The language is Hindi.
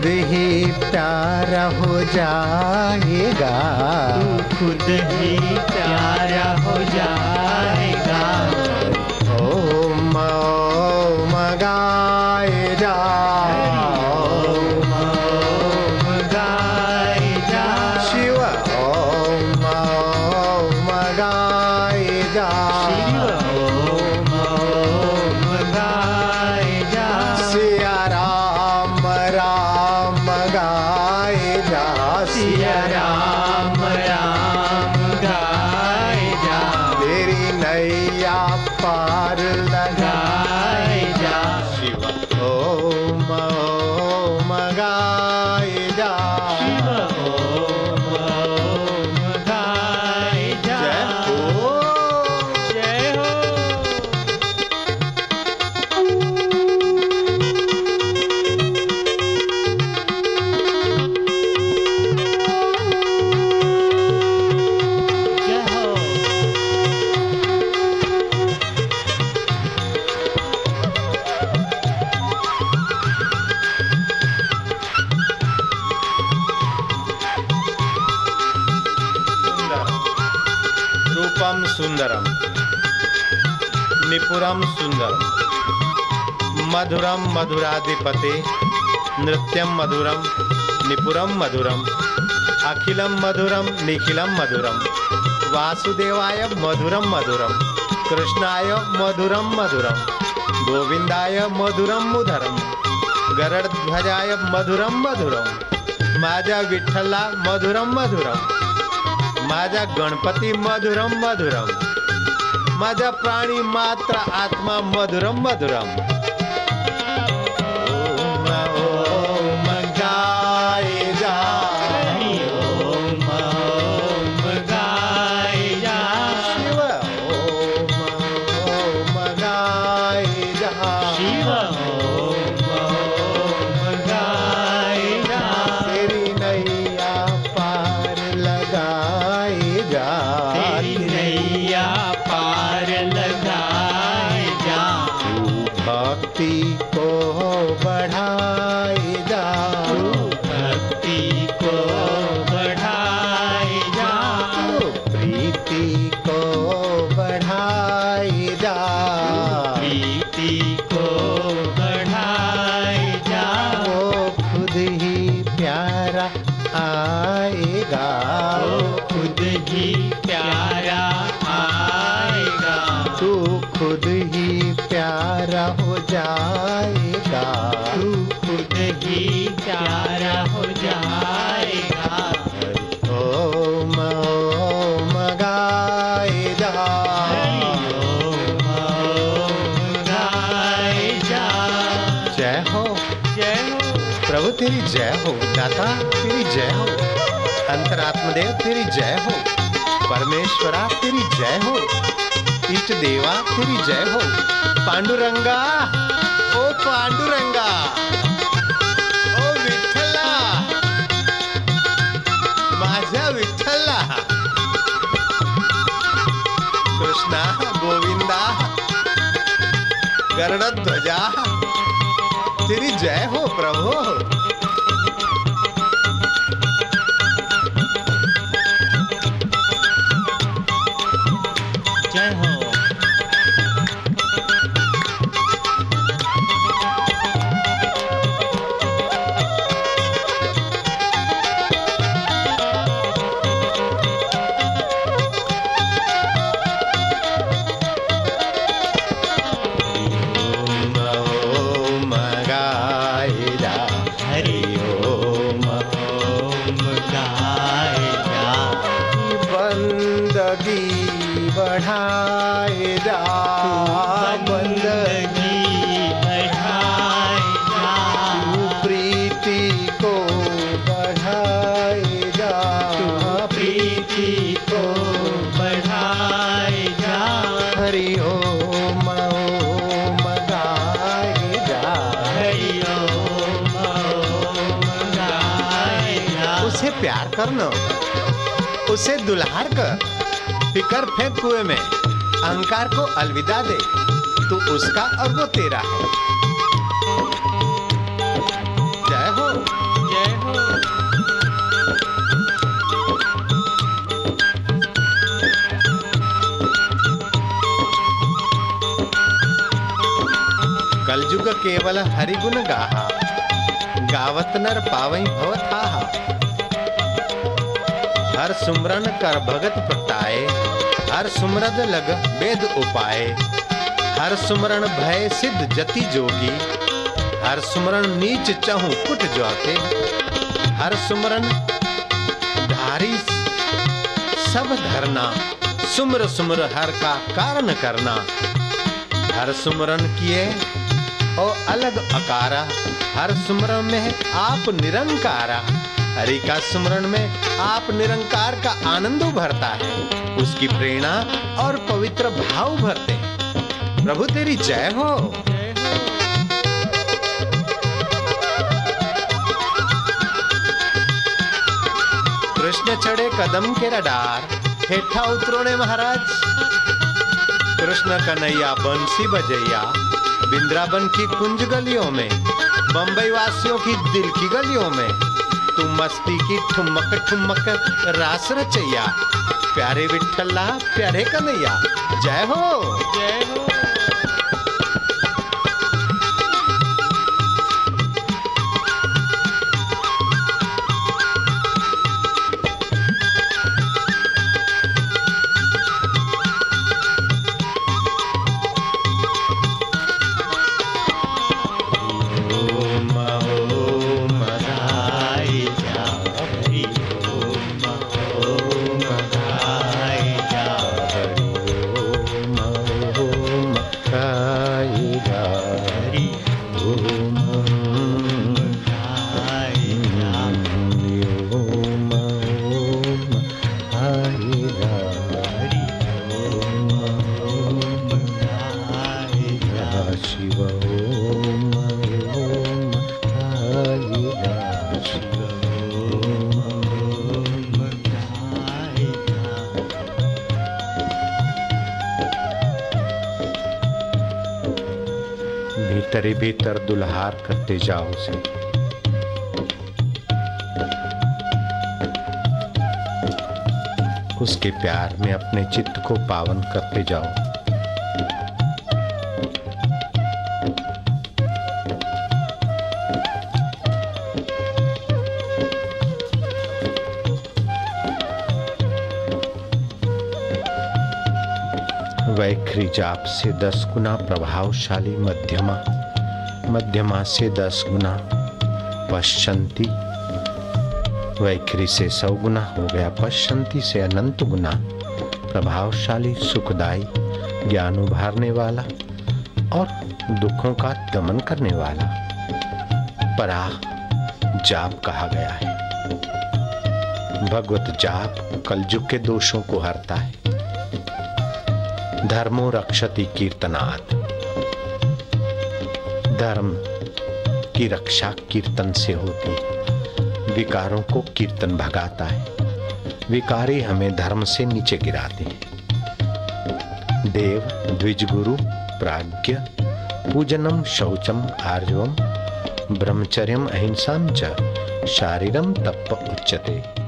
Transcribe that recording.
खुद ही प्यारा हो जाएगा। तू खुद ही प्यारा हो जा सिया राम निपुरम सुंदरम मधुरम मधुराधिपते नृत्यम मधुरम निपुरम मधुरम। अखिलम मधुरम निखिलम मधुरम। वासुदेवाय मधुरम मधुरम। कृष्णाय मधुरम मधुरम। गोविंदाय मधुरम मुधरम। गरुडध्वजाय मधुरम मधुरम। माझा विठ्ठला मधुरम मधुरम। माझा गणपति मधुरम मधुरम। माझा प्राणी मात्र आत्मा मधुरम मधुरम. ओम ओम जाएगा। तू खुद ही प्यारा हो जाएगा। ओम ओम गाए जा। जय हो। जय हो। प्रभु तेरी जय हो। दाता तेरी जय हो। अंतरात्मदेव तेरी जय हो। परमेश्वरा तेरी जय हो। इष्ट देवा तेरी जय हो। पांडुरंगा माझ्या विठ्ठला। कृष्णा गोविंदा गरुडध्वजा तेरी जय हो प्रभु। जय हो मुझसे प्यार करना उसे दुल्हार कर। फिकर फेंक कुएँ में। अहंकार को अलविदा दे। तू उसका और वो तेरा है। जय हो। जय हो। कलयुग केवल हरिगुण गाहा। गावत नर पावई भवथाहा हर सुमरन कर भगत प्रगटाए हर सुमरद लग वेद उपाय हर सुमरण भय सिद्ध जति जोगी, हर सुमरण नीच चहु कुट जाते। हर सुमरण धारी सब धरना, सुमर सुमर हर का कारण करना। हर सुमरन किए ओ अलग अकारा, हर सुमरन में आप निरंकारा। हरि का सुमरण में आप निरंकार का आनंद भरता है। उसकी प्रेरणा और पवित्र भाव भरते हैं। प्रभु, तेरी जय हो। कृष्ण चढ़े कदम के रडार, हेठा उतरो ने महाराज। कृष्ण कन्हैया बंसी बजैया बिंद्रावन की कुंज गलियों में, बंबई वासियों की दिल की गलियों में। मस्ती की ठुमक ठुमक रास रचैया। प्यारे विठल्ला प्यारे कन्हैया जय हो। जय हो। शिव ओम ओम जा भीतर भीतर दुल्हार करते जाओ उसे उसके प्यार में अपने चित्त को पावन करते जाओ वैखरी जाप से दस गुना प्रभावशाली मध्यमा मध्यमा से दस गुना पश्चंती। वैखरी से सौ गुना हो गया, पश्चंती से अनंत गुना प्रभावशाली, सुखदायी, ज्ञान उभारने वाला और दुखों का दमन करने वाला। परा जाप कहा गया है। भगवत जाप कलयुग के दोषों को हरता है। धर्मो रक्षति कीर्तनात्। धर्म की रक्षा कीर्तन से होती है। विकारों को कीर्तन भगाता है। विकारी हमें धर्म से नीचे गिराते हैं। देव द्विज गुरु प्राज्ञ, पूजनम, शौचम, आर्जवम, ब्रह्मचर्यम अहिंसा च, शारीरम, तप उच्यते।